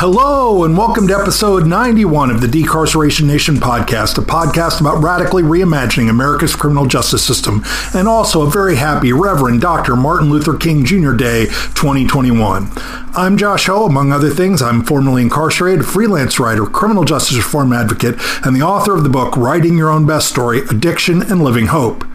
Hello, and welcome to episode 91 of the Decarceration Nation podcast, a podcast about radically reimagining America's criminal justice system, and also a very happy Reverend Dr. Martin Luther King Jr. Day 2021. I'm Josh Hoe. Among other things, I'm formerly incarcerated, freelance writer, criminal justice reform advocate, and the author of the book Writing Your Own Best Story Addiction and Living Hope.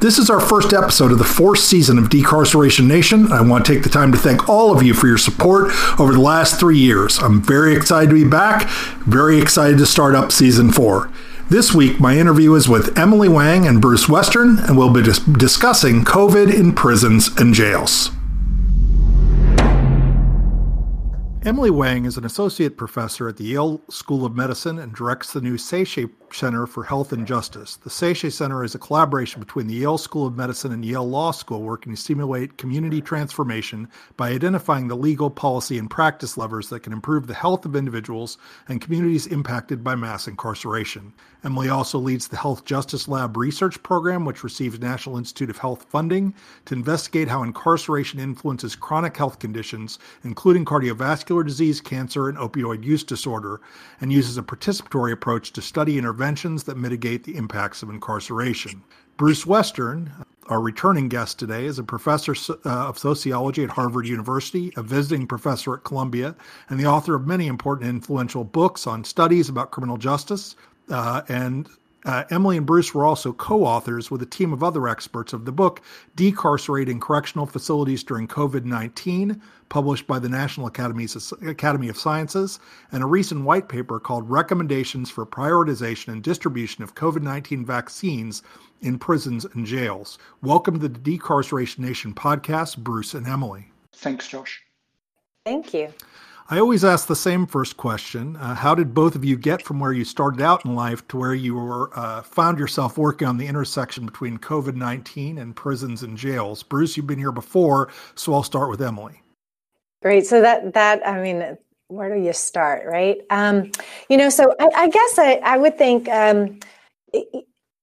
This is our first episode of the fourth season of Decarceration Nation. I want to take the time to thank all of you for your support over the last three years. I'm very excited to be back, very excited to start up season four. This week, my interview is with Emily Wang and Bruce Western, and we'll be dis- discussing COVID in prisons and jails. Emily Wang is an associate professor at the Yale School of Medicine and directs the new SEICHE Center for Health and Justice. The SEICHE Center is a collaboration between the Yale School of Medicine and Yale Law School working to stimulate community transformation by identifying the legal, policy, and practice levers that can improve the health of individuals and communities impacted by mass incarceration. Emily also leads the Health Justice Lab research program, which receives National Institute of Health funding to investigate how incarceration influences chronic health conditions, including cardiovascular disease, cancer, and opioid use disorder, and uses a participatory approach to study interventions that mitigate the impacts of incarceration. Bruce Western, our returning guest today, is a professor uh, of sociology at Harvard University, a visiting professor at Columbia, and the author of many important influential books on studies about criminal justice uh, and uh, Emily and Bruce were also co authors with a team of other experts of the book Decarcerating Correctional Facilities During COVID 19, published by the National Academies Academy of Sciences, and a recent white paper called Recommendations for Prioritization and Distribution of COVID 19 Vaccines in Prisons and Jails. Welcome to the Decarceration Nation podcast, Bruce and Emily. Thanks, Josh. Thank you. I always ask the same first question. Uh, how did both of you get from where you started out in life to where you were uh, found yourself working on the intersection between COVID 19 and prisons and jails? Bruce, you've been here before, so I'll start with Emily. Great. So that, that I mean, where do you start, right? Um, you know, so I, I guess I, I would think um,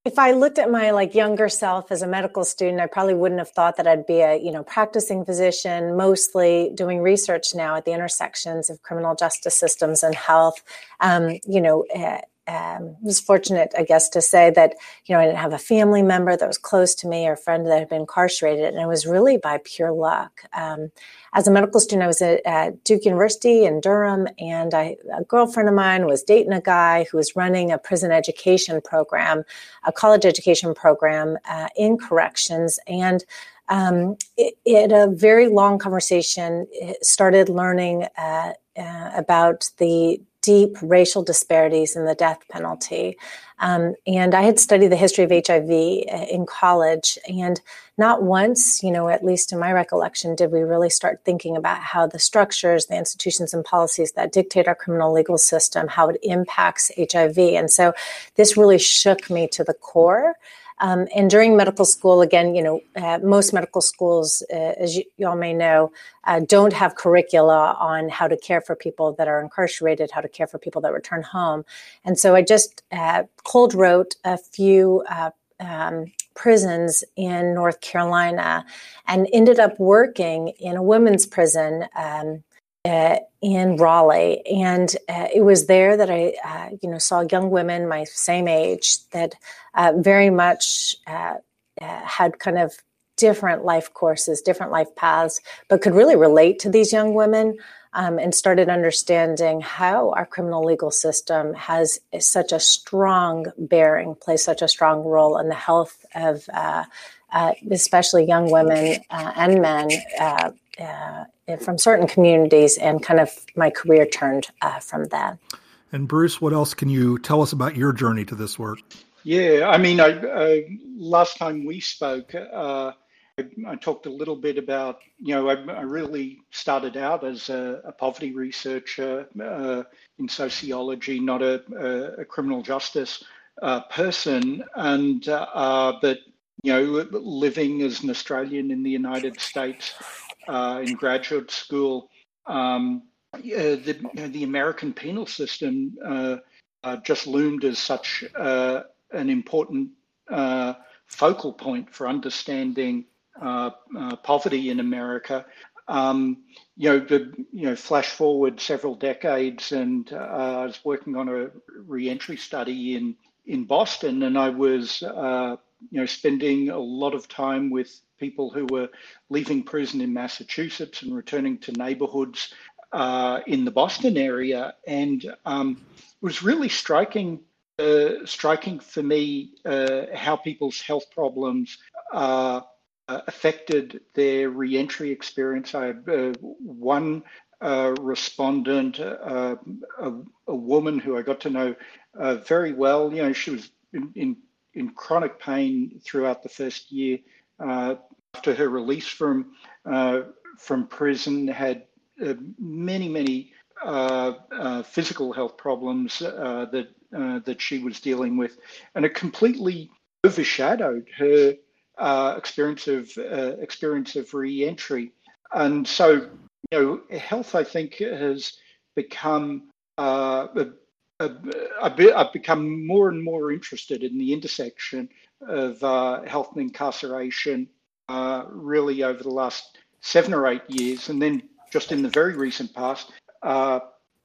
if I looked at my like younger self as a medical student, I probably wouldn't have thought that I'd be a you know practicing physician, mostly doing research now at the intersections of criminal justice systems and health. Um, you know, uh, um, was fortunate, I guess, to say that you know I didn't have a family member that was close to me or a friend that had been incarcerated, and it was really by pure luck. Um, as a medical student, I was at, at, Duke University in Durham, and I, a girlfriend of mine was dating a guy who was running a prison education program, a college education program uh, in corrections, and um, it, it, a very long conversation started learning uh, uh, about the deep racial disparities in the death penalty. Um, and I had studied the history of HIV uh, in college, and not once, you know, at least in my recollection, did we really start thinking about how the structures, the institutions, and policies that dictate our criminal legal system, how it impacts HIV. And so this really shook me to the core. Um, and during medical school, again, you know, uh, most medical schools, uh, as you, you, all may know, uh, don't have curricula on how to care for people that are incarcerated, how to care for people that return home. And so I just uh, cold wrote a few uh, um, prisons in North Carolina and ended up working in a women's prison. Um, uh, in Raleigh, and uh, it was there that I, uh, you know, saw young women my same age that uh, very much uh, uh, had kind of different life courses, different life paths, but could really relate to these young women. Um, and started understanding how our criminal legal system has such a strong bearing, plays such a strong role in the health of especially young women and men from certain communities, and kind of my career turned uh, from that. And Bruce, what else can you tell us about your journey to this work? Yeah, I mean, I, I last time we spoke, uh, I, I, talked a little bit about, you know, I, I really started out as a, a poverty researcher uh, in sociology, not a, a, a criminal justice uh, person, and uh, but you know, living as an Australian in the United States uh, in graduate school, um, uh, the, the American penal system uh, uh just loomed as such uh, an important focal point for understanding poverty in America. um, you know, the, you know, flash forward several decades, and I was working on a reentry study in in Boston, and I was, you know, spending a lot of time with people who were leaving prison in Massachusetts and returning to neighborhoods uh, in the Boston area, and um, it was really striking. Uh, striking for me uh, how people's health problems uh, affected their reentry experience. I had uh, one uh, respondent, uh, a, a, woman who I got to know uh, very well. You know, she was in, in, in, chronic pain throughout the first year Uh, after her release from uh, from prison. Had uh, many many physical health problems that that she was dealing with, and it completely overshadowed her uh, experience of uh, experience of re-entry, and so you know, health I think has become. Uh, I've become more and more interested in the intersection of uh, health and incarceration, uh, really over the last seven or eight years, and then just in the very recent past. Uh,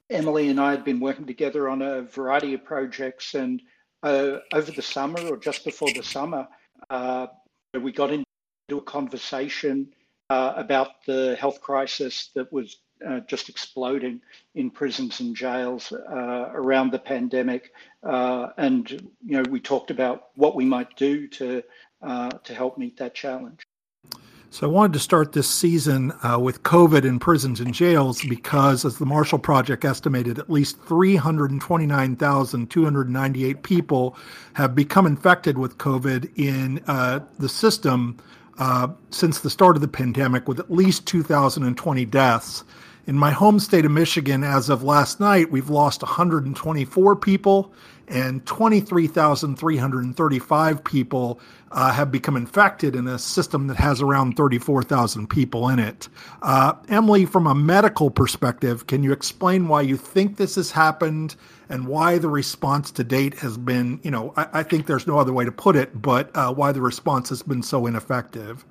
Emily and I had been working together on a variety of projects, and over the summer or just before the summer, uh, we got into a conversation uh, about the health crisis that was uh, just exploding in prisons and jails uh, around the pandemic, uh, and you know we talked about what we might do to uh, to help meet that challenge. So I wanted to start this season uh, with COVID in prisons and jails because, as the Marshall Project estimated, at least 329,298 people have become infected with COVID in uh, the system uh, since the start of the pandemic, with at least 2,020 deaths. In my home state of Michigan, as of last night, we've lost 124 people and 23,335 people uh, have become infected in a system that has around 34,000 people in it. Uh, Emily, from a medical perspective, can you explain why you think this has happened and why the response to date has been, you know, I, I think there's no other way to put it, but uh, why the response has been so ineffective?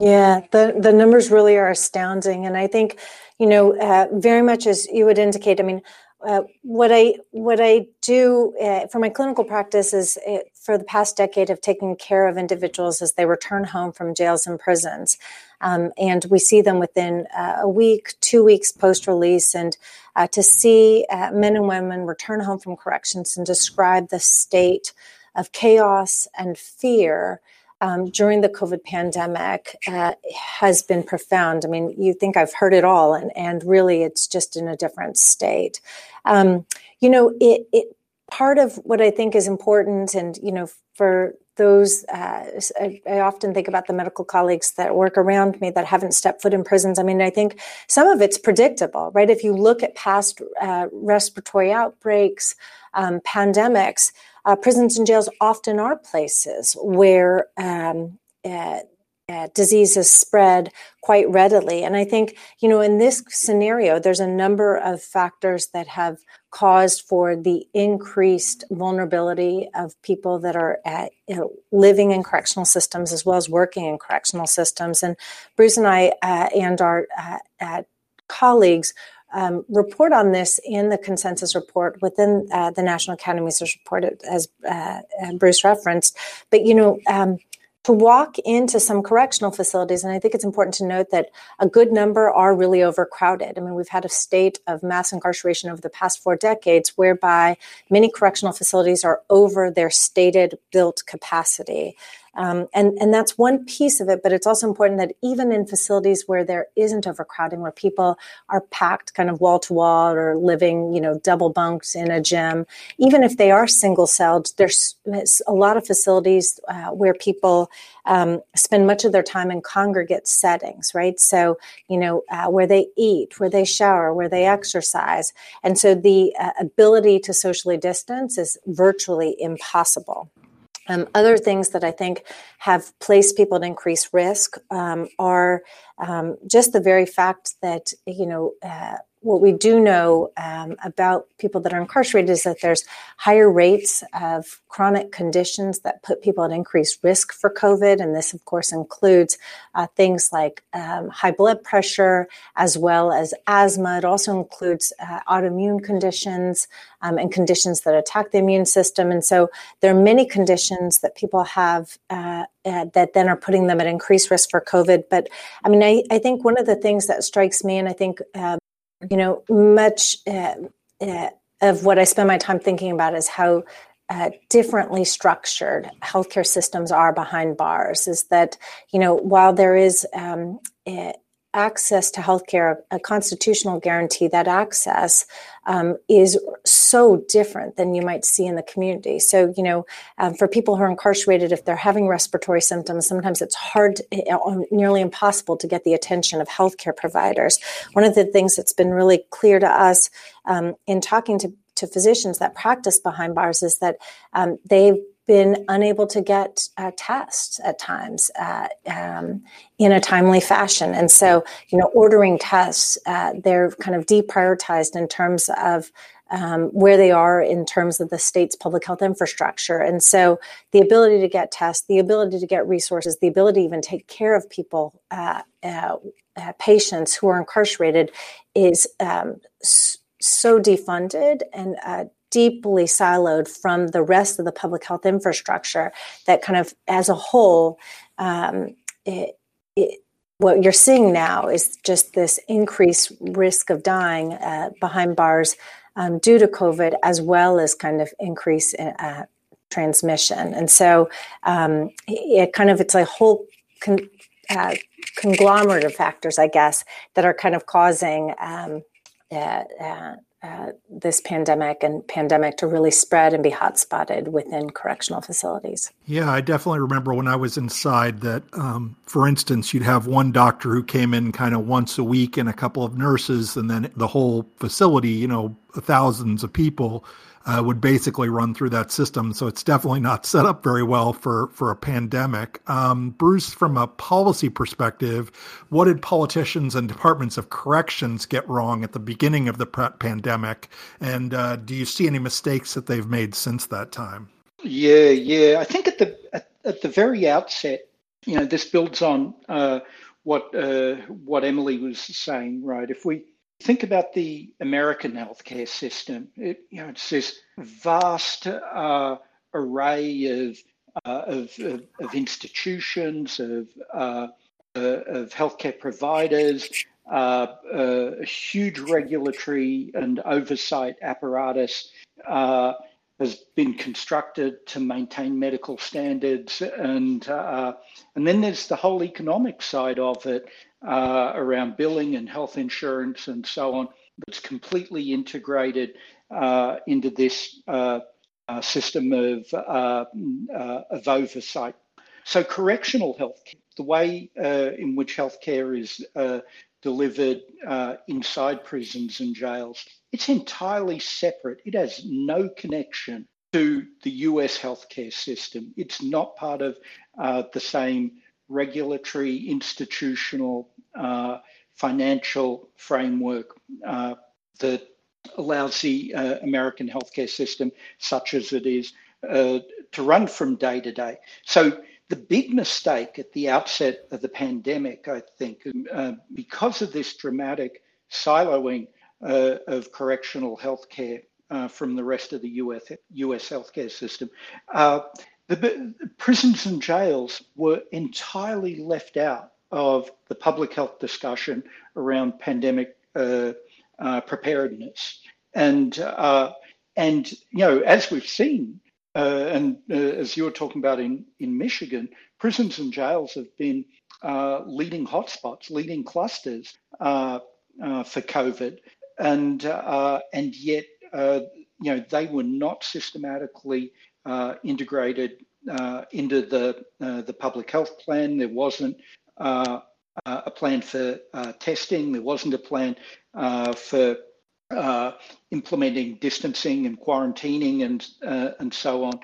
Yeah, the, the numbers really are astounding. And I think, you know, uh, very much as you would indicate, I mean, uh, what I what I do uh, for my clinical practice is uh, for the past decade of taking care of individuals as they return home from jails and prisons, um, and we see them within uh, a week, two weeks post release, and uh, to see men and women return home from corrections and describe the state of chaos and fear um, during the COVID pandemic uh, has been profound. I mean, you think I've heard it all, and, and really it's just in a different state. Um, you know, it, it part of what I think is important, and you know, for those, uh, I, I, often think about the medical colleagues that work around me that haven't stepped foot in prisons. I mean, I think some of it's predictable, right? If you look at past uh, respiratory outbreaks, um, pandemics, uh, prisons and jails often are places where um, uh, uh, diseases spread quite readily. And I think, you know, in this scenario, there's a number of factors that have caused for the increased vulnerability of people that are at, you know, living in correctional systems as well as working in correctional systems. And Bruce and I uh, and our uh, colleagues um, report on this in the consensus report within uh, the National Academies report, as uh, Bruce referenced. But you know, um, to walk into some correctional facilities, and I think it's important to note that a good number are really overcrowded. I mean, we've had a state of mass incarceration over the past four decades whereby many correctional facilities are over their stated built capacity. Um, and, and that's one piece of it, but it's also important that even in facilities where there isn't overcrowding, where people are packed kind of wall to wall or living, you know, double bunked in a gym, even if they are single celled, there's, there's a lot of facilities uh, where people um, spend much of their time in congregate settings, right? So, you know, uh, where they eat, where they shower, where they exercise. And so the uh, ability to socially distance is virtually impossible. Um, other things that I think have placed people at increased risk um, are um, just the very fact that you know uh, what we do know um, about people that are incarcerated is that there's higher rates of chronic conditions that put people at increased risk for COVID. And this, of course, includes uh, things like um, high blood pressure as well as asthma. It also includes uh, autoimmune conditions um, and conditions that attack the immune system. And so there are many conditions that people have uh, uh that then are putting them at increased risk for COVID. But I mean, I, I think one of the things that strikes me, and I think um, you know, much uh, uh, of what I spend my time thinking about is how uh, differently structured healthcare systems are behind bars. Is that, you know, while there is um, access to healthcare, a constitutional guarantee, that access um, is so different than you might see in the community. So, you know, um, for people who are incarcerated, if they're having respiratory symptoms, sometimes it's hard, uh, nearly impossible to get the attention of healthcare providers. One of the things that's been really clear to us um, in talking to to physicians that practice behind bars is that um, they've been unable to get uh, tests at times uh, um, in a timely fashion. And so, you know, ordering tests, uh, they're kind of deprioritized in terms of um, where they are in terms of the state's public health infrastructure. And so, the ability to get tests, the ability to get resources, the ability to even take care of people, uh, uh, uh, patients who are incarcerated is um, so defunded and deeply siloed from the rest of the public health infrastructure that kind of as a whole um, it, it, what you're seeing now is just this increased risk of dying uh, behind bars um, due to covid as well as kind of increase in uh, transmission. And so um, it kind of it's a whole con- uh, conglomerate of factors i guess that are kind of causing um, uh, uh, uh, this pandemic and pandemic to really spread and be hotspotted within correctional facilities. Yeah, I definitely remember when I was inside that, um, for instance, you'd have one doctor who came in kind of once a week and a couple of nurses, and then the whole facility, you know, thousands of people uh, would basically run through that system. So it's definitely not set up very well for for a pandemic. Um, Bruce, from a policy perspective, what did politicians and departments of corrections get wrong at the beginning of the pandemic, and uh, do you see any mistakes that they've made since that time? Yeah, yeah. I think at the at, at the very outset, you know, this builds on uh, what uh, what Emily was saying, right? If we think about the American healthcare system, it, you know, it's this vast uh, array of, uh, of, of, of, institutions, of, uh, uh of healthcare providers, uh, uh, a huge regulatory and oversight apparatus has been constructed to maintain medical standards, and and then there's the whole economic side of it uh, around billing and health insurance and so on that's completely integrated uh, into this uh, uh system of, uh, uh, of oversight. So, correctional health, care, the way in which healthcare is delivered inside prisons and jails, it's entirely separate. It has no connection to the US healthcare system. It's not part of the same regulatory, institutional, uh, financial framework uh, that allows the uh, American healthcare system, such as it is, uh, to run from day to day. So the big mistake at the outset of the pandemic, I think, uh, because of this dramatic siloing uh, of correctional healthcare from the rest of the US, US healthcare system, the, prisons and jails were entirely left out of the public health discussion around pandemic uh, uh, preparedness. And, uh, and, you know, as we've seen, uh, and uh, as you were talking about in, in Michigan, prisons and jails have been uh, leading hotspots, leading clusters for COVID. And, and yet, you know, they were not systematically integrated uh, into the uh, the public health plan. There wasn't uh, uh, a plan for uh, testing. There wasn't a plan for implementing distancing and quarantining and and so on.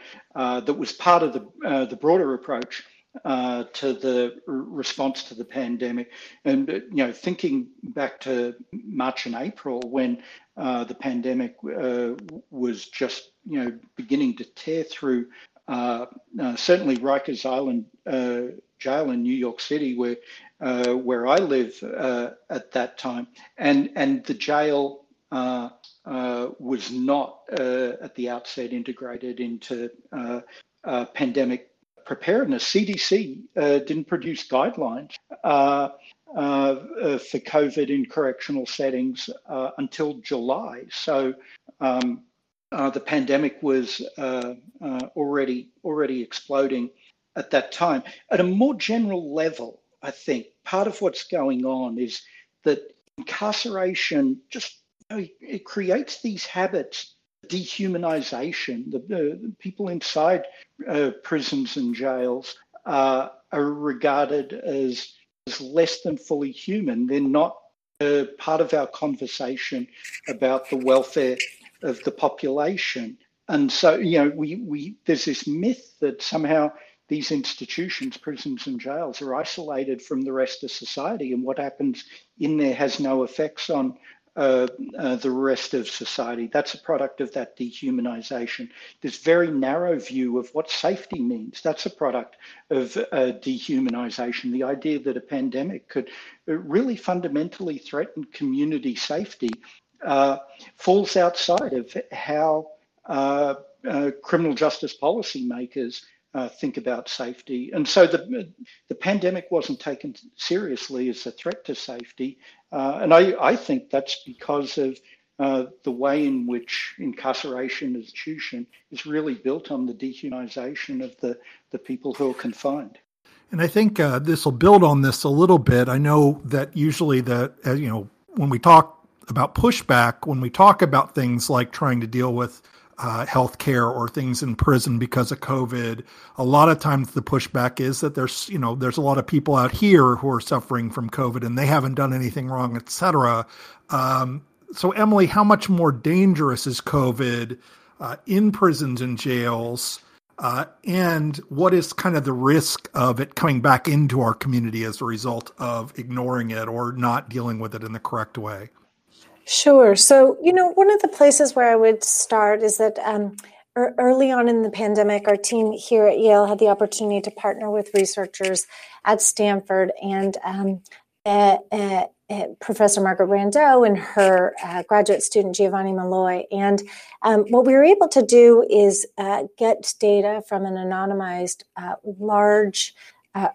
that was part of the the broader approach uh, to the response to the pandemic. And, you know, thinking back to March and April when uh, the pandemic uh, was just, you know, beginning to tear through uh, uh, certainly Rikers Island uh, jail in New York City, where where I live at that time, and and the jail was not at the outset integrated into pandemic preparedness. CDC uh, didn't produce guidelines uh, uh, for COVID in correctional settings until July. So um, uh, the pandemic was uh, uh, already already exploding at that time. At a more general level, I think part of what's going on is that incarceration just you know, it creates these habits, dehumanization. The, the people inside uh, prisons and jails uh, are regarded as, as less than fully human. They're not uh, part of our conversation about the welfare of the population. And so, you know, we, we there's this myth that somehow these institutions, prisons and jails, are isolated from the rest of society, and what happens in there has no effects on uh, uh, the rest of society. That's a product of that dehumanization. This very narrow view of what safety means, that's a product of uh, dehumanization. The idea that a pandemic could uh, really fundamentally threaten community safety falls outside of how criminal justice policymakers uh, think about safety. And so the, the pandemic wasn't taken seriously as a threat to safety. Uh, and I, I think that's because of uh, the way in which incarceration institution is really built on the dehumanization of the, the people who are confined. And I think uh, this will build on this a little bit. I know that usually that uh, you know when we talk about pushback when we talk about things like trying to deal with uh, health care or things in prison because of COVID. A lot of times the pushback is that there's, you know, there's a lot of people out here who are suffering from COVID and they haven't done anything wrong, et cetera. Um, so, Emily, how much more dangerous is COVID uh, in prisons and jails? Uh, and what is kind of the risk of it coming back into our community as a result of ignoring it or not dealing with it in the correct way? Sure. So, you know, one of the places where I would start is that um, early on in the pandemic, our team here at Yale had the opportunity to partner with researchers at Stanford and um, uh, uh, uh, Professor Margaret Brandeau and her uh, graduate student Giovanni Malloy. And um, what we were able to do is uh, get data from an anonymized uh, large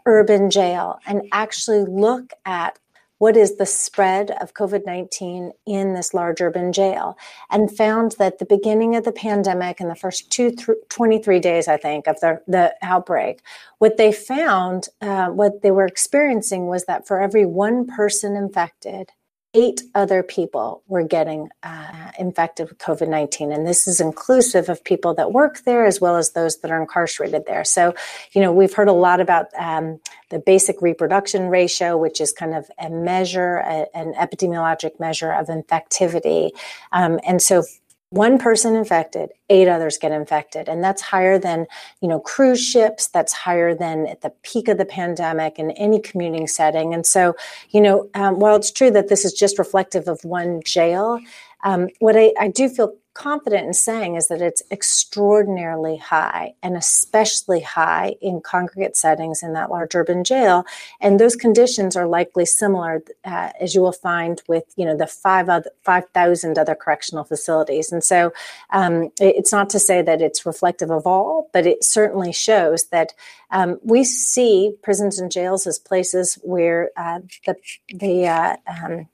urban jail and actually look at what is the spread of COVID 19 in this large urban jail, and found that the beginning of the pandemic in the first two, th- 23 days, I think, of the, the outbreak, what they found, uh, what they were experiencing was that for every one person infected, eight other people were getting uh, infected with COVID 19. And this is inclusive of people that work there as well as those that are incarcerated there. So, you know, we've heard a lot about um, the basic reproduction ratio, which is kind of a measure, a, an epidemiologic measure of infectivity. Um, and so one person infected eight others get infected. And that's higher than you know cruise ships. That's higher than at the peak of the pandemic in any commuting setting. And so you know um, while it's true that this is just reflective of one jail um, what I, I do feel confident in saying is that it's extraordinarily high and especially high in congregate settings in that large urban jail. And those conditions are likely similar uh, as you will find with you know the five other 5000 other correctional facilities. And so um, it's not to say that it's reflective of all but it certainly shows that um, we see prisons and jails as places where uh, the the uh, um,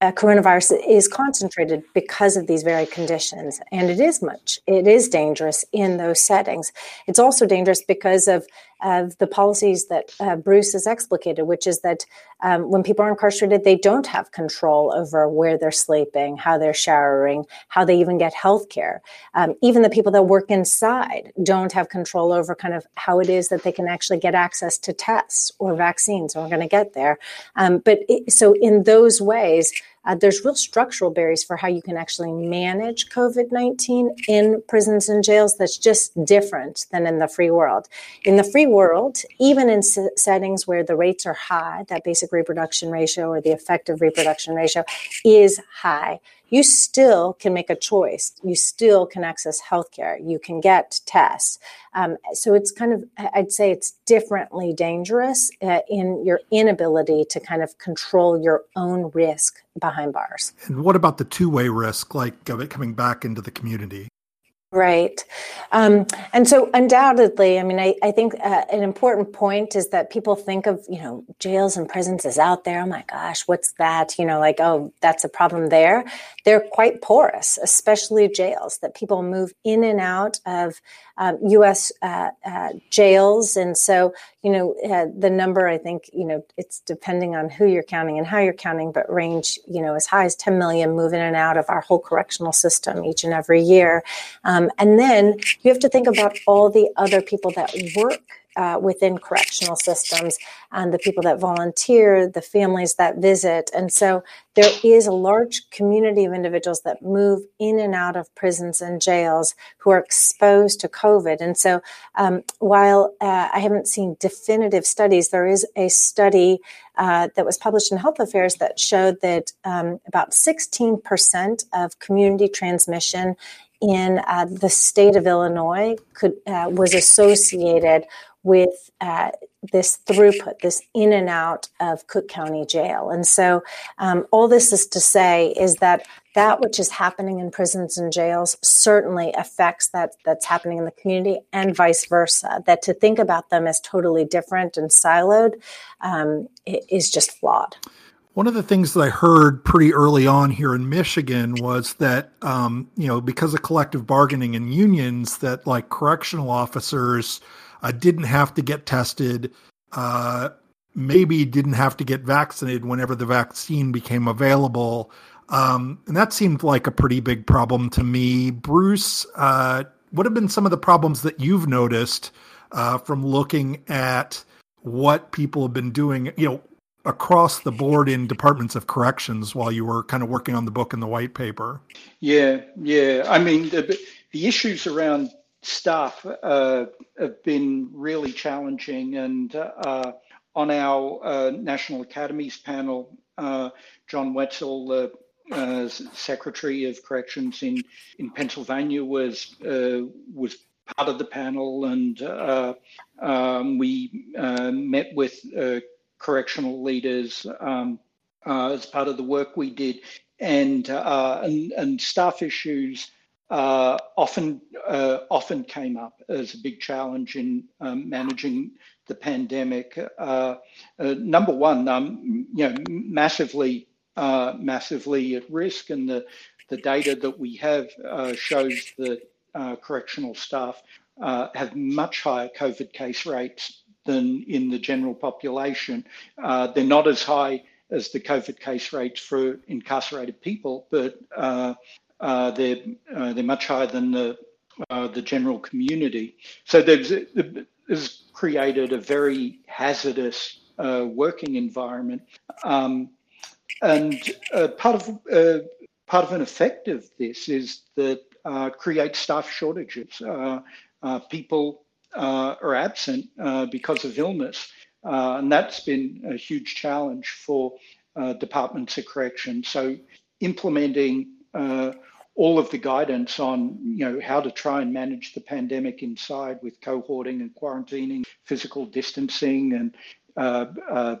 uh, coronavirus is concentrated because of these very conditions. And it is much, it is dangerous in those settings. It's also dangerous because of, of the policies that uh, Bruce has explicated, which is that um, when people are incarcerated, they don't have control over where they're sleeping, how they're showering, how they even get health care. Um, even the people that work inside don't have control over kind of how it is that they can actually get access to tests or vaccines. And we're going to get there. Um, but it, so in those ways, uh, there's real structural barriers for how you can actually manage COVID 19 in prisons and jails that's just different than in the free world. In the free world, even in s- settings where the rates are high, that basic reproduction ratio or the effective reproduction ratio is high you still can make a choice. You still can access healthcare. You can get tests. Um, so it's kind of, I'd say it's differently dangerous uh, in your inability to kind of control your own risk behind bars. And what about the two way risk, like of it coming back into the community? Right. Um, and so, undoubtedly, I mean, I, I think uh, an important point is that people think of, you know, jails and prisons as out there. Oh my gosh, what's that? You know, like, oh, that's a problem there. They're quite porous, especially jails, that people move in and out of um, U.S. Uh, uh, jails. And so, you know, uh, the number, I think, you know, it's depending on who you're counting and how you're counting, but range, you know, as high as 10 million move in and out of our whole correctional system each and every year. Um, and then you have to think about all the other people that work uh, within correctional systems and the people that volunteer, the families that visit. And so there is a large community of individuals that move in and out of prisons and jails who are exposed to COVID. And so um, while uh, I haven't seen definitive studies, there is a study uh, that was published in Health Affairs that showed that um, about 16% of community transmission in uh, the state of Illinois could uh, was associated with uh, this throughput, this in and out of Cook County Jail. And so, um, all this is to say is that that which is happening in prisons and jails certainly affects that that's happening in the community, and vice versa. That to think about them as totally different and siloed um, is just flawed. One of the things that I heard pretty early on here in Michigan was that, um, you know, because of collective bargaining and unions, that like correctional officers uh, didn't have to get tested, uh, maybe didn't have to get vaccinated whenever the vaccine became available. Um, and that seemed like a pretty big problem to me. Bruce, uh, what have been some of the problems that you've noticed uh, from looking at what people have been doing, you know, across the board in departments of corrections while you were kind of working on the book and the white paper? Yeah, yeah. I mean, the, the issues around staff uh, have been really challenging. And uh, on our uh, National Academies panel, uh, John Wetzel, the uh, Secretary of Corrections in, in Pennsylvania, was uh, was part of the panel, and um, we met with correctional leaders um, as part of the work we did, and and, and staff issues uh, often uh, often came up as a big challenge in um, managing the pandemic. Uh, uh number one, um, you know, massively uh, massively at risk, and the the data that we have uh, shows that correctional staff have much higher COVID case rates than in the general population. they're not as high as the COVID case rates for incarcerated people, but uh, uh, they're uh, they're much higher than the uh, the general community. So there's has created a very hazardous uh, working environment, um, and uh, part of uh, part of an effect of this is that creates staff shortages. people are absent because of illness, and that's been a huge challenge for departments of correction. So implementing uh, all of the guidance on you know how to try and manage the pandemic inside with cohorting and quarantining, physical distancing, and uh, uh,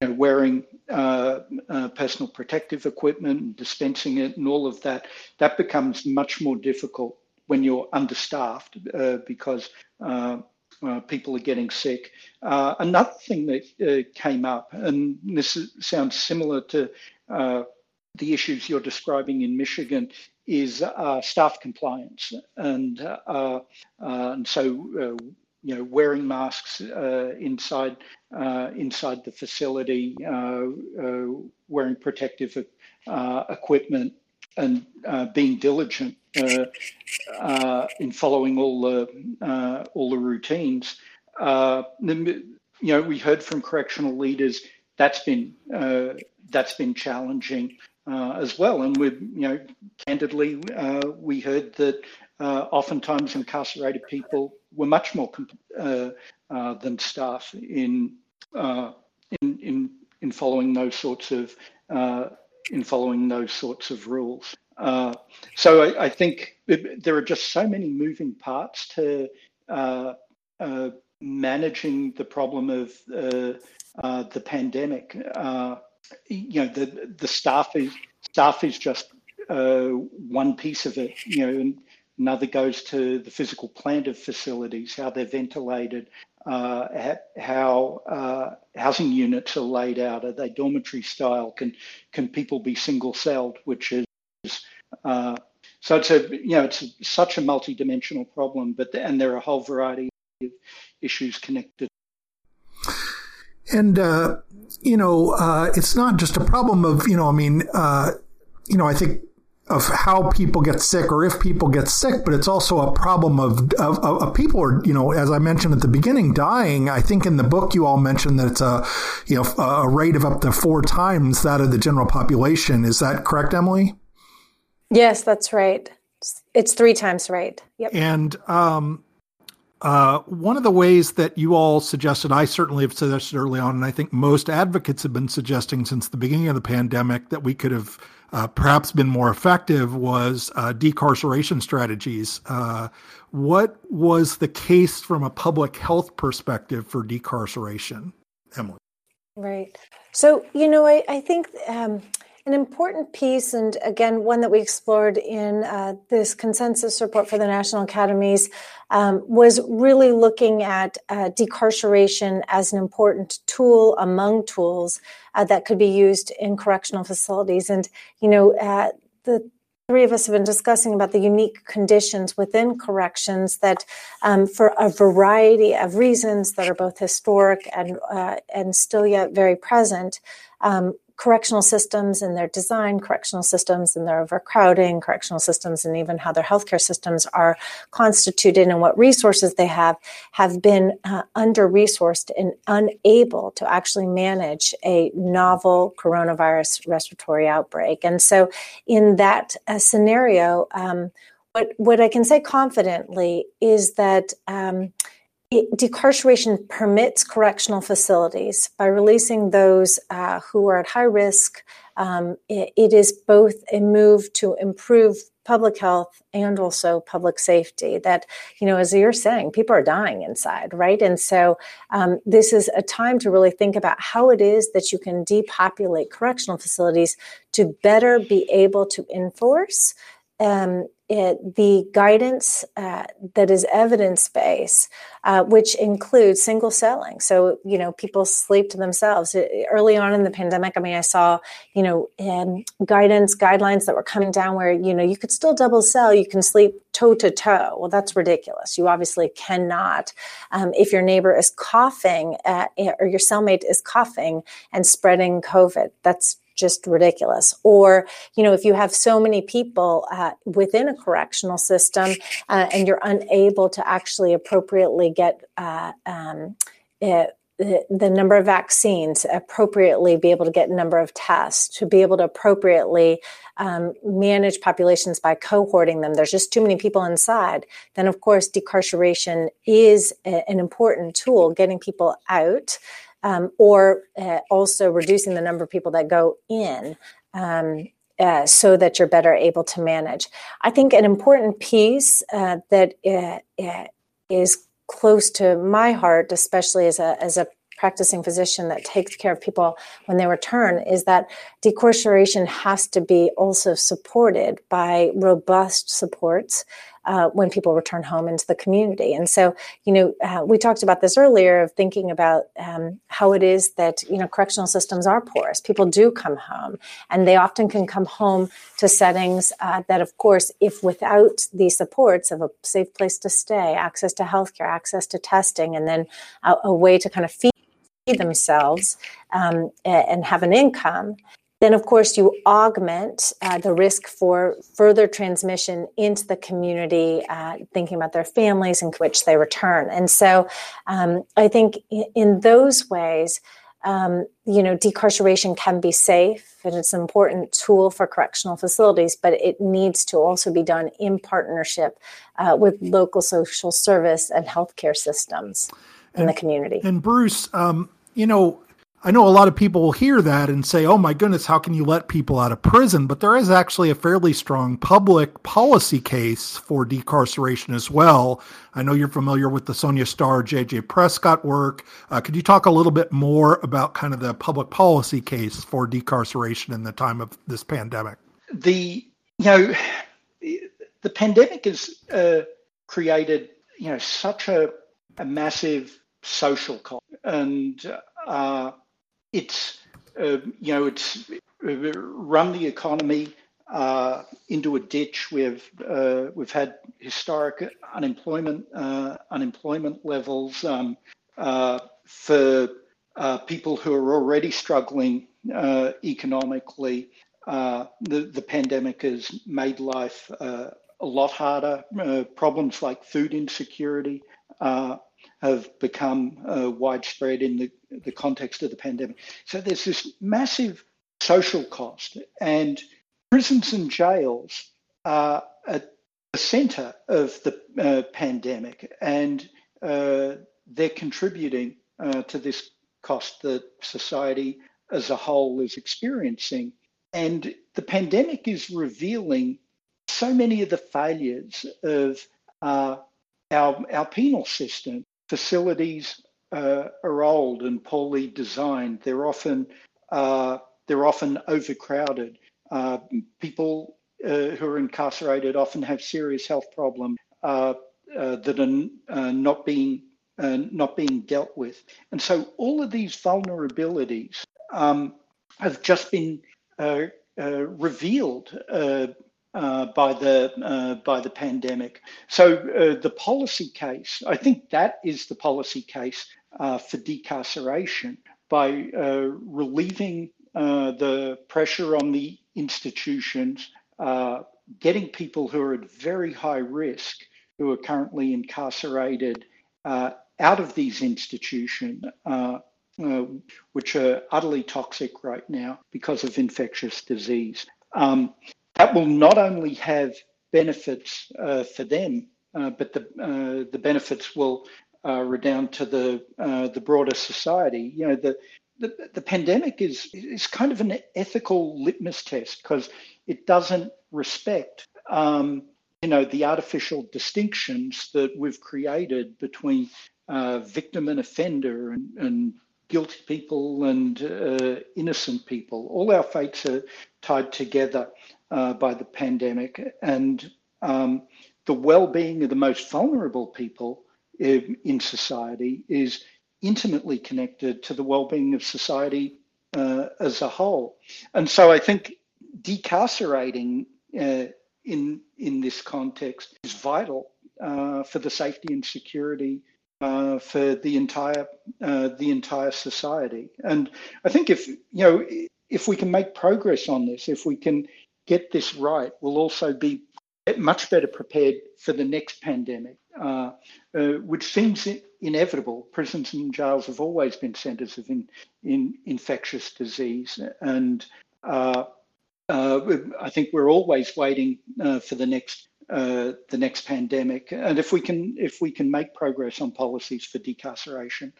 you know, wearing uh, uh personal protective equipment and dispensing it and all of that. That becomes much more difficult when you're understaffed uh, because. Uh, people are getting sick. another thing that came up, and this is, sounds similar to the issues you're describing in Michigan is uh, staff compliance, and uh, uh and so uh, you know wearing masks uh, inside inside the facility, wearing protective equipment, and being diligent in following all the all the routines. you know, we heard from correctional leaders that's been that's been challenging. uh, as well. And we, you know, candidly, uh, we heard that uh, oftentimes incarcerated people were much more uh, uh, than staff in, uh, in in in following those sorts of in following those sorts of rules. So I, I, think there are just so many moving parts to managing the problem of the pandemic you know the the staff is staff is just uh, one piece of it. You know, and another goes to the physical plant of facilities, how they're ventilated, uh, how uh, housing units are laid out. Are they dormitory style? Can can people be single celled? Which is uh, so it's a you know it's such a multi-dimensional problem, but and there are a whole variety of issues connected and, uh, you know, uh, it's not just a problem of, you know, I mean, uh, you know, I think of how people get sick or if people get sick, but it's also a problem of, of, of, people are, you know, as I mentioned at the beginning, dying. I think in the book you all mentioned that it's a, you know, a rate of up to four times that of the general population. Is that correct, Emily? Yes, that's right. It's three times right. Yep. And, um, uh, one of the ways that you all suggested, I certainly have suggested early on, and I think most advocates have been suggesting since the beginning of the pandemic that we could have uh, perhaps been more effective was uh, decarceration strategies. Uh, what was the case from a public health perspective for decarceration, Emily? Right. So, you know, I, I think um, an important piece, and again, one that we explored in uh, this consensus report for the National Academies, um, was really looking at uh, decarceration as an important tool among tools uh, that could be used in correctional facilities. And, you know, uh, the three of us have been discussing about the unique conditions within corrections that, um, for a variety of reasons that are both historic and uh, and still yet very present, um, correctional systems and their design, correctional systems and their overcrowding, correctional systems and even how their healthcare systems are constituted and what resources they have, have been uh, under resourced and unable to actually manage a novel coronavirus respiratory outbreak. And so, in that uh, scenario, um, what, what I can say confidently is that um, decarceration permits correctional facilities by releasing those uh, who are at high risk. Um, it, it is both a move to improve public health and also public safety that you know as you're saying people are dying inside right and so um, this is a time to really think about how it is that you can depopulate correctional facilities to better be able to enforce um, it, the guidance uh, that is evidence based, uh, which includes single selling. So, you know, people sleep to themselves. Early on in the pandemic, I mean, I saw, you know, um, guidance, guidelines that were coming down where, you know, you could still double cell, you can sleep toe to toe. Well, that's ridiculous. You obviously cannot. Um, if your neighbor is coughing uh, or your cellmate is coughing and spreading COVID, that's just ridiculous. Or, you know, if you have so many people uh, within a correctional system uh, and you're unable to actually appropriately get uh, um, it, the number of vaccines, appropriately be able to get number of tests, to be able to appropriately um, manage populations by cohorting them. There's just too many people inside. Then, of course, decarceration is a, an important tool, getting people out um, or uh, also reducing the number of people that go in. Um, uh, so that you're better able to manage. I think an important piece uh, that uh, uh, is close to my heart, especially as a as a practicing physician that takes care of people when they return, is that decarceration has to be also supported by robust supports uh, when people return home into the community. And so, you know, uh, we talked about this earlier of thinking about um, how it is that, you know, correctional systems are porous. People do come home, and they often can come home to settings uh, that, of course, if without the supports of a safe place to stay, access to healthcare, access to testing, and then a, a way to kind of feed themselves um, and have an income, then, of course, you augment uh, the risk for further transmission into the community, uh, thinking about their families in which they return. And so, um, I think in, in those ways, um, you know, decarceration can be safe and it's an important tool for correctional facilities, but it needs to also be done in partnership uh, with local social service and healthcare systems in and, the community. And Bruce, um, you know, I know a lot of people will hear that and say, oh my goodness, how can you let people out of prison? But there is actually a fairly strong public policy case for decarceration as well. I know you're familiar with the Sonja Starr, J.J. Prescott work. Uh, could you talk a little bit more about kind of the public policy case for decarceration in the time of this pandemic? The, you know, the pandemic has uh, created, you know, such a, a massive social cost. And, uh, it's uh, you know it's uh, run the economy uh, into a ditch. We've uh, we've had historic unemployment uh, unemployment levels um, uh, for people who are already struggling economically. the the pandemic has made life a lot harder. problems like food insecurity have become uh, widespread in the, the context of the pandemic. So there's this massive social cost, and prisons and jails are at the center of the uh, pandemic, and uh, they're contributing uh, to this cost that society as a whole is experiencing. And the pandemic is revealing so many of the failures of uh, our, our penal system facilities uh, are old and poorly designed. They're often uh, they're often overcrowded. Uh, people uh, who are incarcerated often have serious health problems uh, uh, that are not being not being dealt with. And so all of these vulnerabilities um, have just been revealed uh, by the uh, by the pandemic. So uh, the policy case, I think that is the policy case uh, for decarceration by uh, relieving the pressure on the institutions, getting people who are at very high risk, who are currently incarcerated, out of these institutions. which are utterly toxic right now because of infectious disease. Um, that will not only have benefits uh, for them, uh, but the uh, the benefits will uh, redound to the uh, the broader society. You know, the, the the pandemic is is kind of an ethical litmus test because it doesn't respect. Um, you know the artificial distinctions that we've created between uh, victim and offender and, and guilty people and innocent people. All our fates are tied together uh, by the pandemic, and um, the well-being of the most vulnerable people in, in, society is intimately connected to the well-being of society uh, as a whole. And so I think decarcerating uh, in in this context is vital uh, for the safety and security uh, for the entire uh, the entire society. And I think if you know if we can make progress on this, if we can get this right, we'll also be much better prepared for the next pandemic, uh, uh, which seems inevitable. Prisons and jails have always been centers of in, in infectious disease. And uh, uh I think we're always waiting uh, for the next uh, the next pandemic. And if we can if we can make progress on policies for decarceration,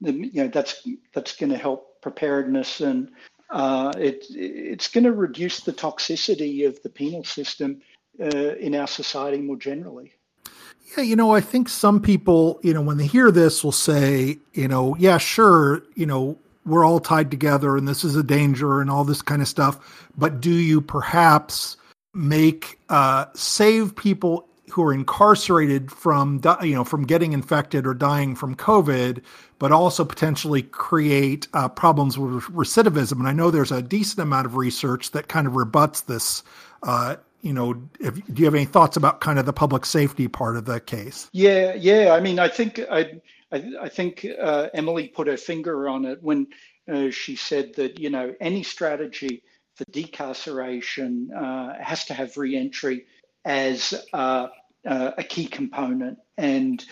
you know that's that's going to help preparedness and uh, it, it's going to reduce the toxicity of the penal system uh, in our society more generally. Yeah, you know, I think some people, you know, when they hear this will say, you know, yeah, sure, you know, we're all tied together and this is a danger and all this kind of stuff. But do you perhaps make, uh, save people who are incarcerated from you know from getting infected or dying from COVID, but also potentially create uh, problems with recidivism. And I know there's a decent amount of research that kind of rebuts this. Uh, you know, if, do you have any thoughts about kind of the public safety part of the case? Yeah, yeah. I mean, I think I, I, I think uh, Emily put her finger on it when uh, she said that you know any strategy for decarceration uh, has to have reentry as uh, a key component, and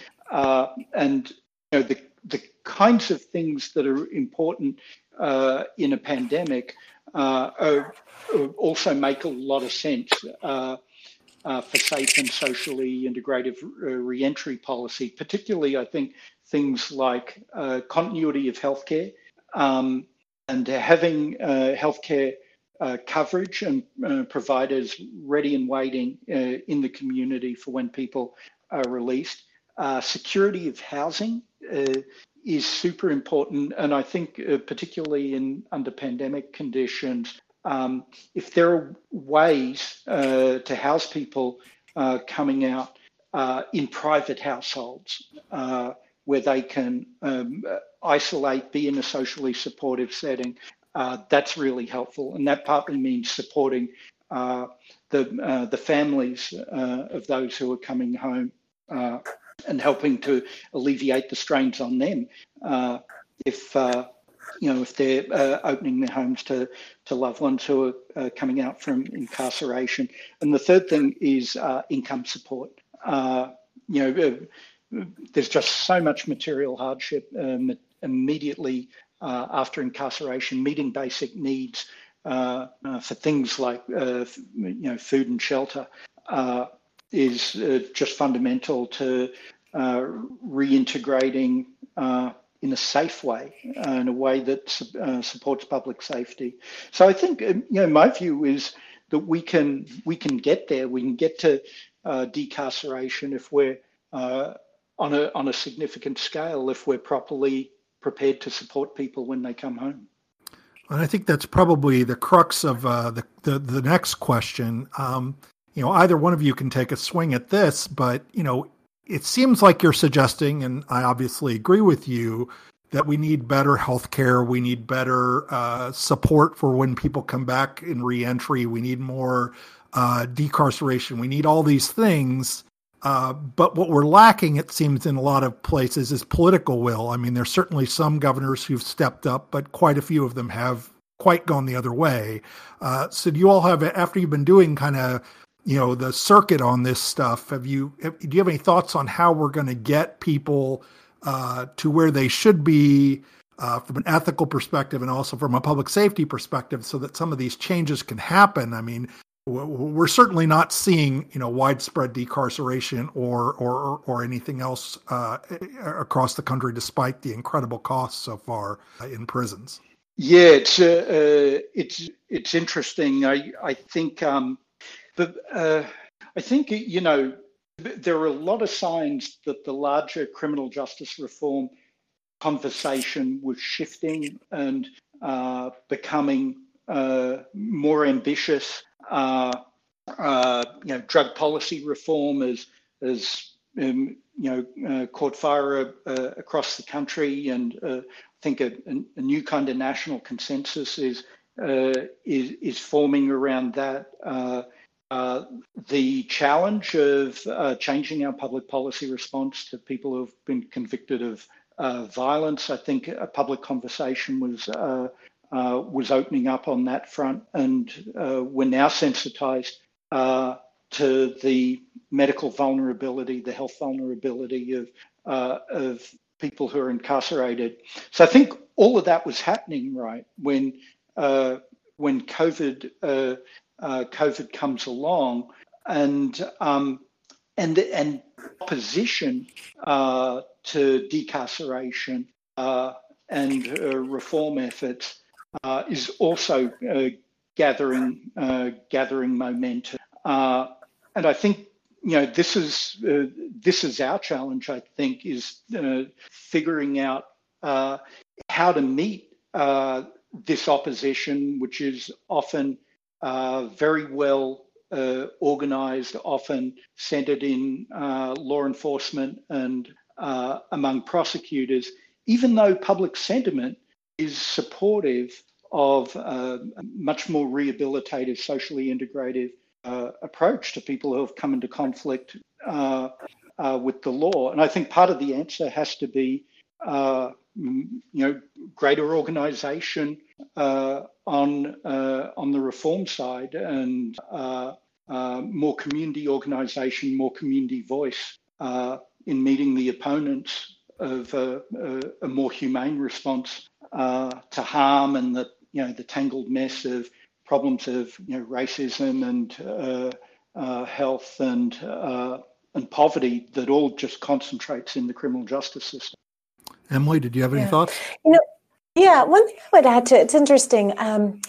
and you know, the the kinds of things that are important uh, in a pandemic uh, are, are also make a lot of sense uh, uh for safe and socially integrative uh, reentry policy. Particularly, I think things like uh, continuity of healthcare um, and having healthcare coverage and providers ready and waiting in the community for when people are released. security of housing uh, is super important. And I think, uh, particularly in under pandemic conditions, um, if there are ways uh, to house people uh, coming out uh, in private households uh, where they can um, isolate, be in a socially supportive setting, that's really helpful. And that partly means supporting the the families of those who are coming home and helping to alleviate the strains on them uh, if uh, you know if they're uh, opening their homes to to loved ones who are uh, coming out from incarceration. And the third thing is uh, income support. Uh, you know, there's just so much material hardship um, immediately after incarceration, meeting basic needs. for things like you know food and shelter, is uh, just fundamental to uh, reintegrating uh, in a safe way, uh, in a way that uh, supports public safety. So I think, um, you know, my view is that we can we can get there. We can get to uh, decarceration if we're on a on a significant scale, if we're properly prepared to support people when they come home. And I think that's probably the crux of the, the, the next question. Um, you know, either one of you can take a swing at this, but, you know, it seems like you're suggesting, and I obviously agree with you, that we need better health care. We need better uh, support for when people come back in reentry. We need more uh, decarceration. We need all these things. Uh, but what we're lacking, it seems, in a lot of places is political will. I mean, there's certainly some governors who've stepped up, but quite a few of them have quite gone the other way. Uh, so, do you all have, after you've been doing kind of you know the circuit on this stuff. Have you have, do you have any thoughts on how we're going to get people uh, to where they should be uh, from an ethical perspective and also from a public safety perspective so that some of these changes can happen? I mean we're certainly not seeing you know widespread decarceration or or or anything else uh, across the country despite the incredible costs so far in prisons. Yeah it's uh, uh, it's it's interesting. I i think um, but uh, I think, you know, there are a lot of signs that the larger criminal justice reform conversation was shifting and uh, becoming uh, more ambitious. Uh, uh you know, drug policy reform is, is um, you know, uh, caught fire uh, across the country, and I think a, a, new kind of national consensus is is, is forming around that. Uh, the challenge of uh, changing our public policy response to people who've been convicted of uh, violence. I think a public conversation was uh, uh, was opening up on that front, and we're now sensitized to the medical vulnerability, the health vulnerability of of people who are incarcerated. So I think all of that was happening right when when COVID uh, COVID comes along, and um, and and opposition uh, to decarceration uh, and uh, reform efforts uh, is also uh, gathering gathering momentum. and I think you know this is this is our challenge. I think is figuring out how to meet this opposition, which is often uh, very well uh, organized, often centered in uh, law enforcement and uh, among prosecutors, even though public sentiment is supportive of a much more rehabilitative, socially integrative uh, approach to people who have come into conflict with the law. And I think part of the answer has to be you know, greater organization uh, on uh, on the reform side and uh, uh more community organization, more community voice in meeting the opponents of a, a, a more humane response to harm and the you know the tangled mess of problems of you know racism and uh, health and uh, and poverty that all just concentrates in the criminal justice system. Emily, did you have any yeah. thoughts? You know, yeah. One thing I would add to it's interesting. Um,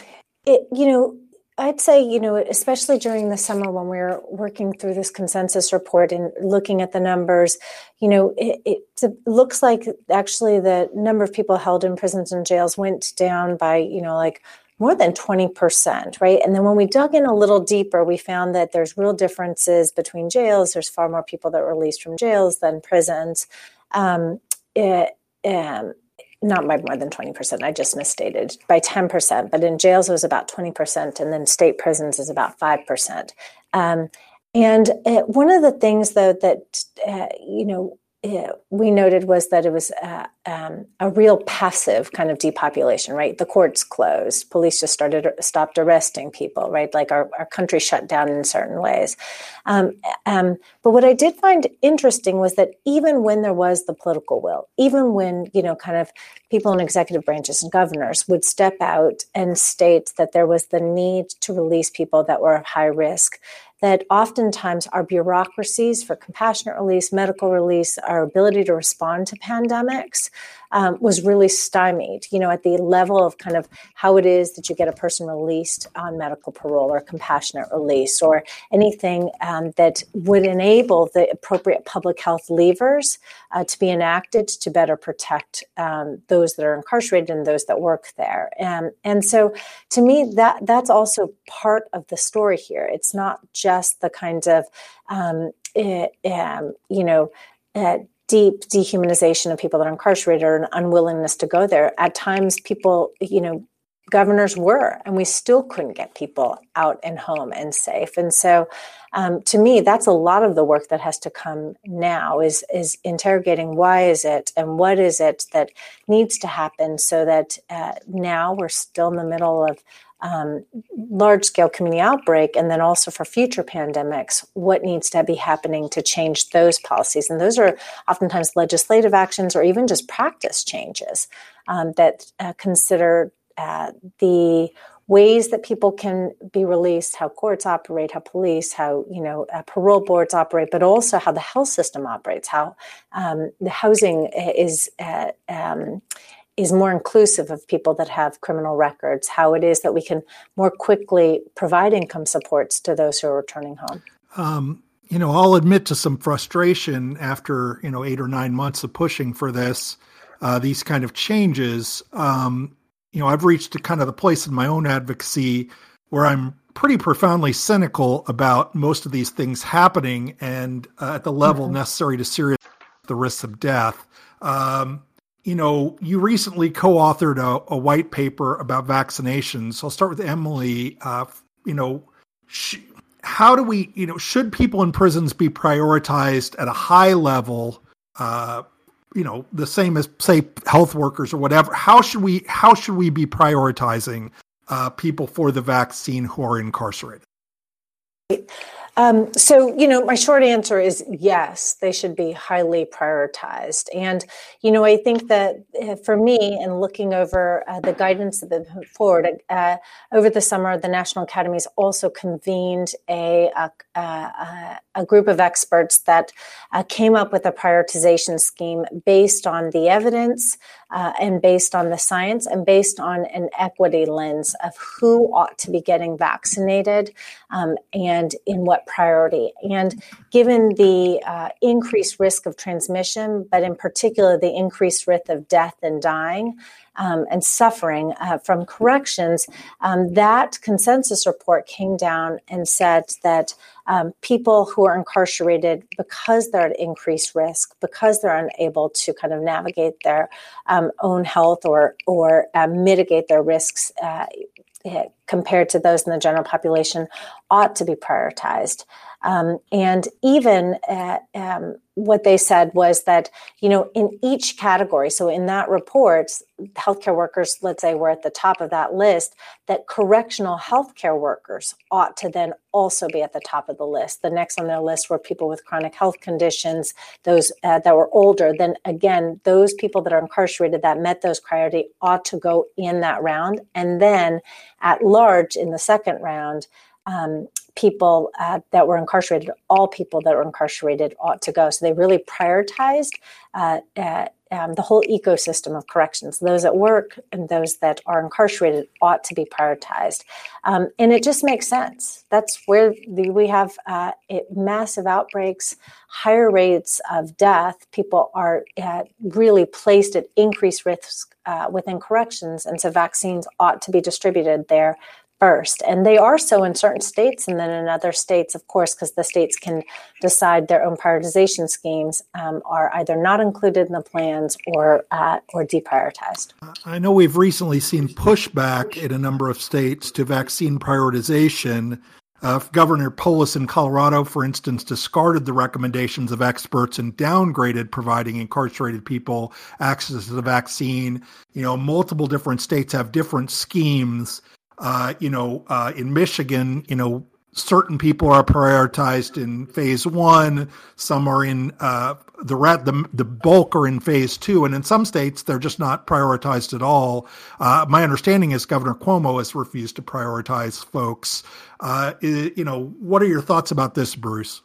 it you know I'd say, you know, especially during the summer when we were working through this consensus report and looking at the numbers, you know, it, it, looks like actually the number of people held in prisons and jails went down by, you know, like more than 20%, right? And then when we dug in a little deeper, we found that there's real differences between jails. There's far more people that were released from jails than prisons. Um, it, um, not by more than 20%, I just misstated, by 10%, but in jails it was about 20%, and then state prisons is about 5%. Um, and uh, one of the things, though, that, uh, you know, we noted was that it was uh, um, a real passive kind of depopulation, right? The courts closed, police just started stopped arresting people, right? Like our, our country shut down in certain ways. Um, um, but what I did find interesting was that even when there was the political will, even when you know, kind of people in executive branches and governors would step out and state that there was the need to release people that were of high risk, that oftentimes our bureaucracies for compassionate release, medical release, our ability to respond to pandemics um, was really stymied, you know, at the level of kind of how it is that you get a person released on medical parole or compassionate release or anything um, that would enable the appropriate public health levers uh, to be enacted to better protect um, those that are incarcerated and those that work there. And, and so to me, that that's also part of the story here. It's not just the kind of, um, it, um, you know, uh, deep dehumanization of people that are incarcerated or an unwillingness to go there. At times, people, you know, governors were, and we still couldn't get people out and home and safe. And so, um, to me, that's a lot of the work that has to come now is is interrogating why is it and what is it that needs to happen so that uh, now we're still in the middle of um, large scale community outbreak, and then also for future pandemics, what needs to be happening to change those policies. And those are oftentimes legislative actions or even just practice changes um, that uh, consider uh, the ways that people can be released, how courts operate, how police, how you know uh, parole boards operate, but also how the health system operates, how um, the housing is uh, um, is more inclusive of people that have criminal records, how it is that we can more quickly provide income supports to those who are returning home. Um, you know, I'll admit to some frustration after, you know, eight or nine months of pushing for this, uh, these kind of changes. Um, you know, I've reached a kind of the place in my own advocacy where I'm pretty profoundly cynical about most of these things happening and uh, at the level mm-hmm. necessary to serious the risks of death. Um, you know, you recently co-authored a, a, white paper about vaccinations. I'll start with Emily. Uh, you know, sh- how do we, you know, should people in prisons be prioritized at a high level? Uh, you know, the same as say health workers or whatever. How should we? How should we be prioritizing uh, people for the vaccine who are incarcerated? Um, so, you know, my short answer is yes, they should be highly prioritized. And, you know, I think that uh, for me, and looking over uh, the guidance that been put forward uh, over the summer, the National Academies also convened a, a, a, a group of experts that uh, came up with a prioritization scheme based on the evidence uh, and based on the science and based on an equity lens of who ought to be getting vaccinated um, and in what priority. And given the uh, increased risk of transmission, but in particular the increased risk of death and dying, um, and suffering uh, from corrections, um, that consensus report came down and said that um, people who are incarcerated because they're at increased risk, because they're unable to kind of navigate their um, own health or or uh, mitigate their risks. Compared to those in the general population ought to be prioritized. Um, and even uh, um, what they said was that, you know, in each category, so in that report, healthcare workers, let's say, were at the top of that list, that correctional healthcare workers ought to then also be at the top of the list. The next on their list were people with chronic health conditions, those uh, that were older. Then again, those people that are incarcerated that met those criteria ought to go in that round. And then at large in the second round, um, people uh, that were incarcerated, all people that were incarcerated ought to go. So they really prioritized uh, uh, um, the whole ecosystem of corrections. Those at work and those that are incarcerated ought to be prioritized. Um, and it just makes sense. That's where the, we have uh, it, massive outbreaks, higher rates of death. People are uh, really placed at increased risk uh, within corrections. And so vaccines ought to be distributed there first. And they are so in certain states, and then in other states, of course, because the states can decide their own prioritization schemes, um, are either not included in the plans or uh, or deprioritized. I know we've recently seen pushback in a number of states to vaccine prioritization. Uh, Governor Polis in Colorado, for instance, discarded the recommendations of experts and downgraded providing incarcerated people access to the vaccine. You know, multiple different states have different schemes uh, you know, uh, in Michigan, you know, certain people are prioritized in phase one, some are in uh, the rat, the the bulk are in phase two, and in some states they're just not prioritized at all. Uh, my understanding is Governor Cuomo has refused to prioritize folks. Uh, you know, what are your thoughts about this, Bruce?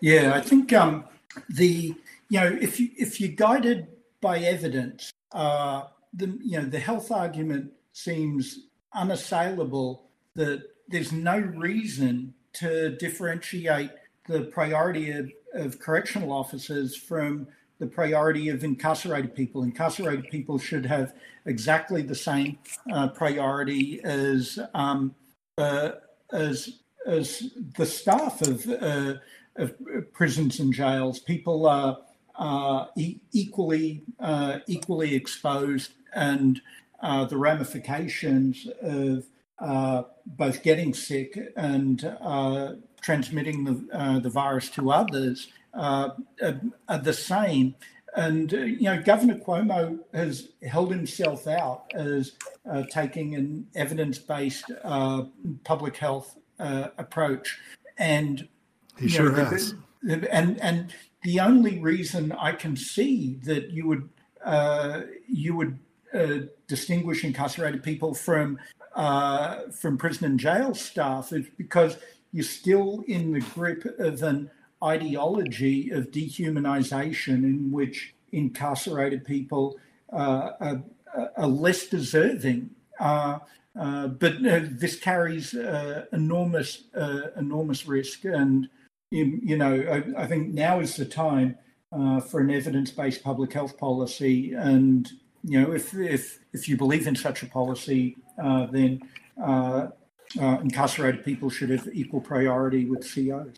Yeah, I think um, the you know if you if you're guided by evidence, uh, the you know the health argument seems unassailable that there's no reason to differentiate the priority of, of correctional officers from the priority of incarcerated people. Incarcerated people should have exactly the same uh, priority as um, uh, as as the staff of, uh, of prisons and jails. People are, are e- equally uh, equally exposed and uh, the ramifications of uh, both getting sick and uh, transmitting the, uh, the virus to others uh, are, are, the same. And, you know, Governor Cuomo has held himself out as taking an evidence based public health approach. And he sure know, has. And, and the only reason I can see that you would you would uh, distinguish incarcerated people from uh, from prison and jail staff is because you're still in the grip of an ideology of dehumanization in which incarcerated people uh, are, are, less deserving. Uh, uh, but this carries enormous enormous risk, and you, you know I, I, think now is the time for an evidence based public health policy and you know, if if if you believe in such a policy, uh, then uh, uh, incarcerated people should have equal priority with COs.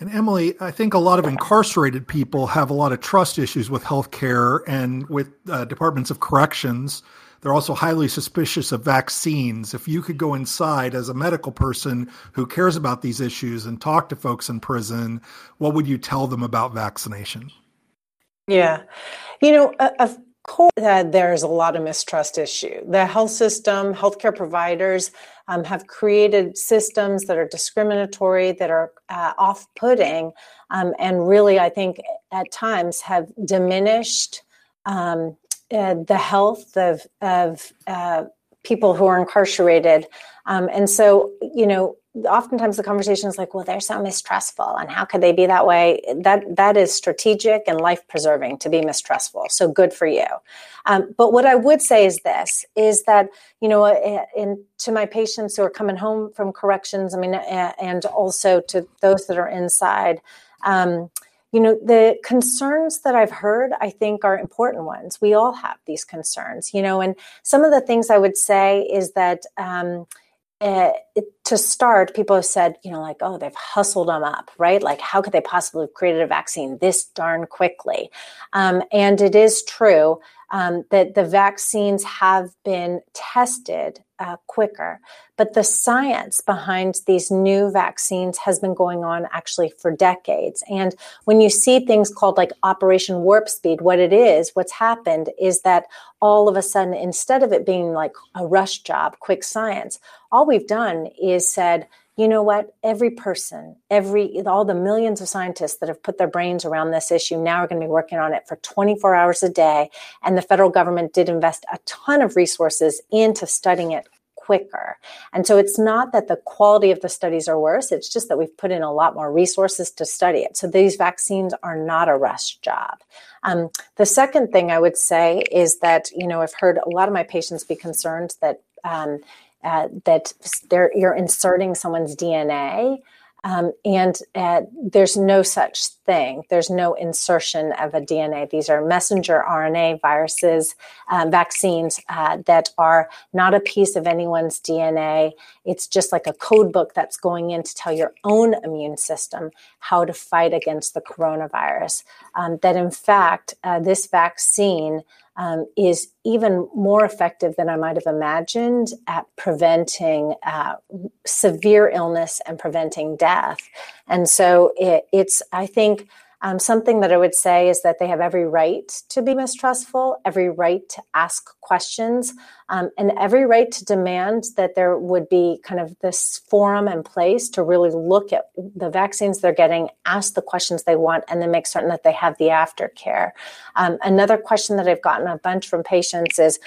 And Emily, I think a lot of incarcerated people have a lot of trust issues with healthcare and with uh, departments of corrections. They're also highly suspicious of vaccines. If you could go inside as a medical person who cares about these issues and talk to folks in prison, what would you tell them about vaccination? Yeah. You know, a, course, uh, there's a lot of mistrust issue. The health system, healthcare providers um, have created systems that are discriminatory, that are uh, off-putting, um, and really, I think, at times have diminished um, uh, the health of of uh, people who are incarcerated. Um, and so, you know, oftentimes the conversation is like well they're so mistrustful and how could they be that way? That that is strategic and life preserving to be mistrustful so good for you. Um, but what i would say is this is that you know in to my patients who are coming home from corrections i mean and also to those that are inside um, you know the concerns that i've heard i think are important ones. We all have these concerns you know and some of the things i would say is that um, uh, it, to start, people have said, you know, like, oh, they've hustled them up, right? Like, how could they possibly have created a vaccine this darn quickly? Um, and it is true um, that the vaccines have been tested uh, quicker. But the science behind these new vaccines has been going on actually for decades. And when you see things called like Operation Warp Speed, what it is, what's happened is that all of a sudden, instead of it being like a rush job, quick science, all we've done is said, you know what? Every person every all the millions of scientists that have put their brains around this issue now are going to be working on it for 24 hours a day. And the federal government did invest a ton of resources into studying it quicker. And so it's not that the quality of the studies are worse it's just that we've put in a lot more resources to study it. So these vaccines are not a rush job. Um, the second thing i would say is that you know i've heard a lot of my patients be concerned that um, uh, that you're inserting someone's DNA. Um, and uh, there's no such thing. There's no insertion of a DNA. These are messenger RNA viruses, um, vaccines uh, that are not a piece of anyone's DNA. It's just like a code book that's going in to tell your own immune system how to fight against the coronavirus. Um, that in fact, uh, this vaccine um, is even more effective than I might have imagined at preventing uh, severe illness and preventing death. And so it, it's, I think, um, something that I would say is that they have every right to be mistrustful, every right to ask questions, um, and every right to demand that there would be kind of this forum in place to really look at the vaccines they're getting, ask the questions they want, and then make certain that they have the aftercare. Um, another question that I've gotten a bunch from patients is,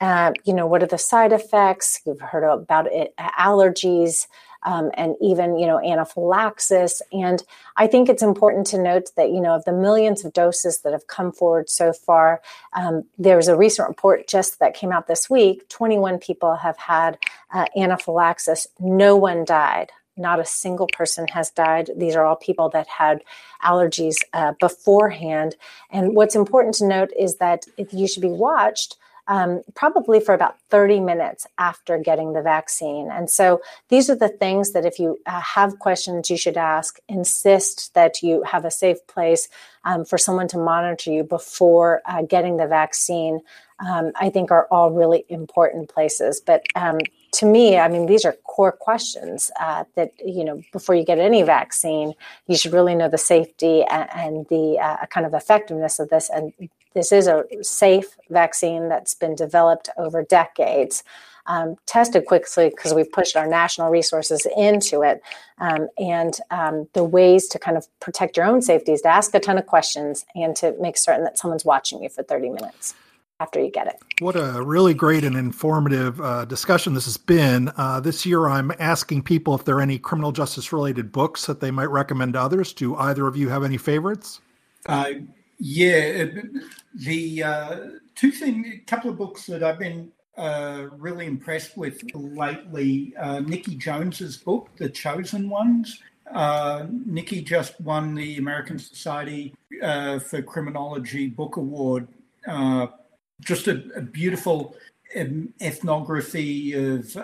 uh, you know, what are the side effects? You've heard about it, allergies um, and even you know anaphylaxis. And I think it's important to note that you know of the millions of doses that have come forward so far, um, there's a recent report just that came out this week. 21 people have had uh, anaphylaxis. No one died. Not a single person has died. These are all people that had allergies uh, beforehand. And what's important to note is that if you should be watched um, probably for about 30 minutes after getting the vaccine. And so these are the things that if you uh, have questions, you should ask. Insist that you have a safe place um, for someone to monitor you before uh, getting the vaccine. Um, I think are all really important places. But um, to me, I mean, these are core questions uh, that, you know, before you get any vaccine, you should really know the safety and, and the uh, kind of effectiveness of this and this is a safe vaccine that's been developed over decades, um, tested quickly because we've pushed our national resources into it. Um, and um, the ways to kind of protect your own safety is to ask a ton of questions and to make certain that someone's watching you for 30 minutes after you get it. What a really great and informative uh, discussion this has been. Uh, this year, I'm asking people if there are any criminal justice related books that they might recommend to others. Do either of you have any favorites? Uh, yeah, the uh, two things, a couple of books that I've been uh, really impressed with lately. Uh, Nikki Jones's book, The Chosen Ones. Uh, Nikki just won the American Society uh, for Criminology Book Award. Uh, just a, a, beautiful ethnography of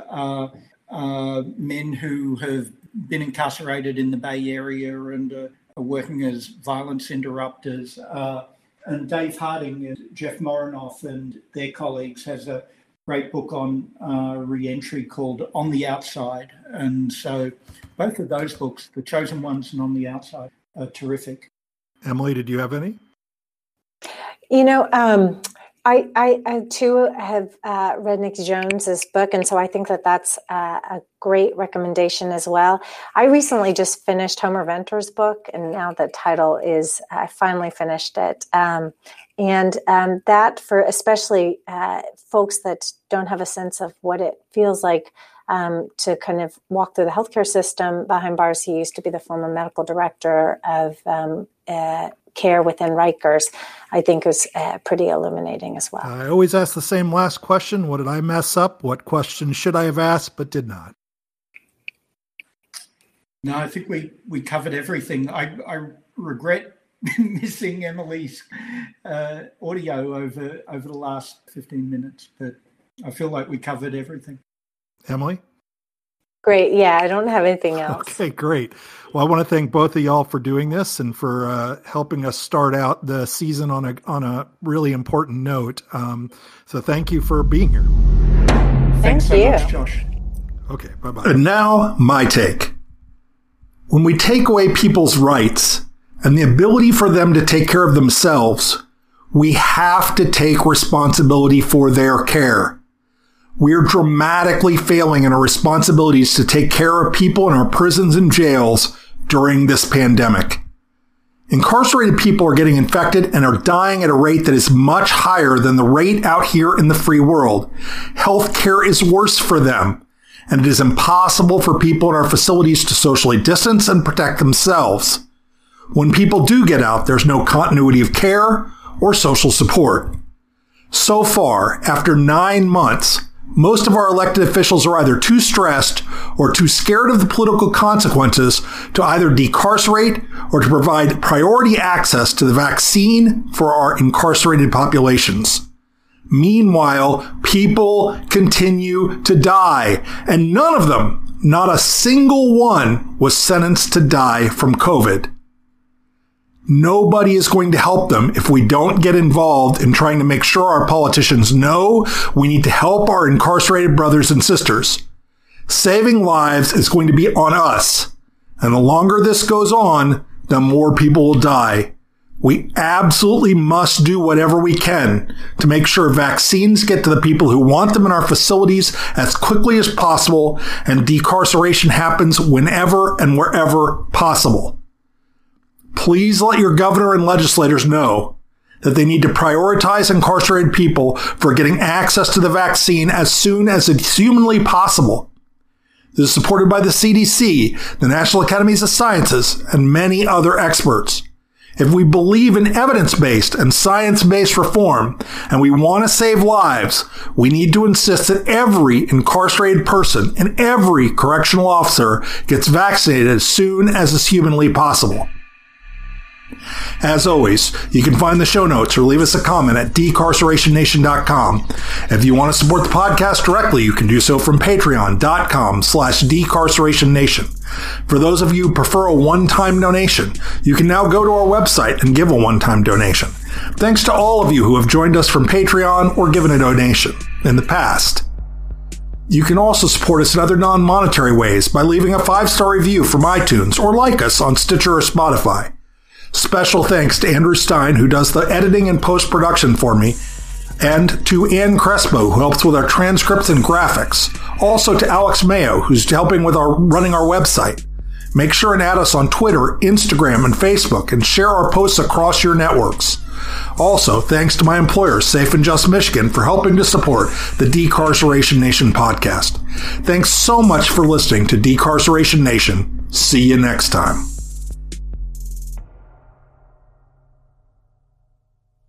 men who have been incarcerated in the Bay Area and working as violence interrupters. Uh, and Dave Harding, and Jeff Morenoff, and their colleagues has a great book on uh, re-entry called On the Outside. And so both of those books, The Chosen Ones and On the Outside, are terrific. Emily, did you have any? You know, um, I, I, I, too have uh, read Nick Jones's book, and so I think that that's uh, a great recommendation as well. I recently just finished Homer Venters' book, and now the title is I finally finished it. Um, and um, that for especially uh, folks that don't have a sense of what it feels like um, to kind of walk through the healthcare system behind bars. He used to be the former medical director of um, uh, care within Rikers, I think is uh, pretty illuminating as well. I always ask the same last question What did I mess up? What question should I have asked but did not? No, I think we, we covered everything. I, I regret missing Emily's uh, audio over over the last 15 minutes, but I feel like we covered everything. Emily? Great. Yeah, I don't have anything else. Okay, great. Well, I want to thank both of y'all for doing this and for uh, helping us start out the season on a on a really important note. Um, so, thank you for being here. thanks Thank so you. much, Josh. Okay, bye bye. And now, my take. When we take away people's rights and the ability for them to take care of themselves, we have to take responsibility for their care. We're dramatically failing in our responsibilities to take care of people in our prisons and jails during this pandemic. Incarcerated people are getting infected and are dying at a rate that is much higher than the rate out here in the free world. Healthcare is worse for them, and it is impossible for people in our facilities to socially distance and protect themselves. When people do get out, there's no continuity of care or social support. So far, after nine months, most of our elected officials are either too stressed or too scared of the political consequences to either decarcerate or to provide priority access to the vaccine for our incarcerated populations. Meanwhile, people continue to die, and none of them, not a single one, was sentenced to die from COVID. Nobody is going to help them if we don't get involved in trying to make sure our politicians know we need to help our incarcerated brothers and sisters. Saving lives is going to be on us. And the longer this goes on, the more people will die. We absolutely must do whatever we can to make sure vaccines get to the people who want them in our facilities as quickly as possible and decarceration happens whenever and wherever possible. Please let your governor and legislators know that they need to prioritize incarcerated people for getting access to the vaccine as soon as it's humanly possible. This is supported by the CDC, the National Academies of Sciences, and many other experts. If we believe in evidence based and science based reform and we want to save lives, we need to insist that every incarcerated person and every correctional officer gets vaccinated as soon as is humanly possible. As always, you can find the show notes or leave us a comment at decarcerationnation.com. If you want to support the podcast directly, you can do so from patreon.com slash decarcerationnation. For those of you who prefer a one-time donation, you can now go to our website and give a one-time donation. Thanks to all of you who have joined us from Patreon or given a donation in the past. You can also support us in other non-monetary ways by leaving a five-star review from iTunes or like us on Stitcher or Spotify. Special thanks to Andrew Stein, who does the editing and post production for me, and to Ann Crespo, who helps with our transcripts and graphics. Also to Alex Mayo, who's helping with our running our website. Make sure and add us on Twitter, Instagram, and Facebook, and share our posts across your networks. Also, thanks to my employer, Safe and Just Michigan, for helping to support the Decarceration Nation podcast. Thanks so much for listening to Decarceration Nation. See you next time.